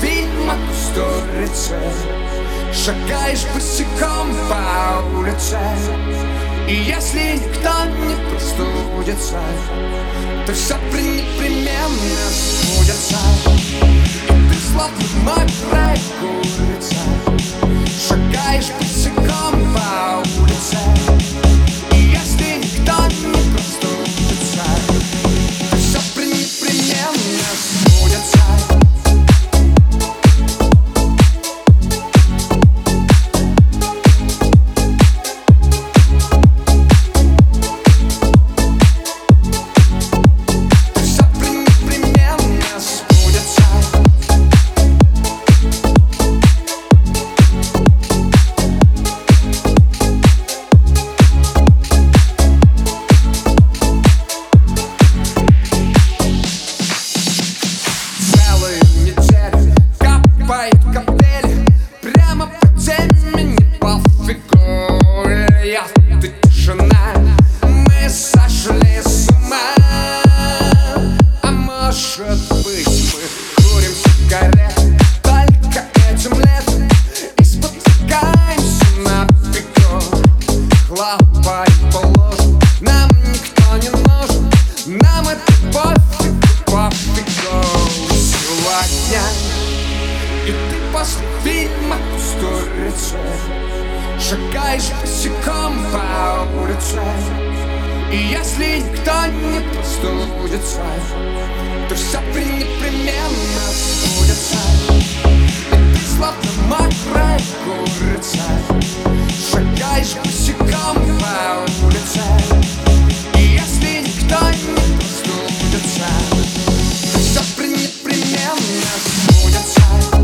фильма кустурицы Шагаешь босиком по улице. И если никто не простудится То все непременно сбудется Прямо по фильма кустурица Шагаешь босиком по улице. И если никто не простудится То все пренепременно сбудется. И ты словно мокрая курица. Шагаешь босиком по улице. И если никто не простудится То все пренепременно сбудется.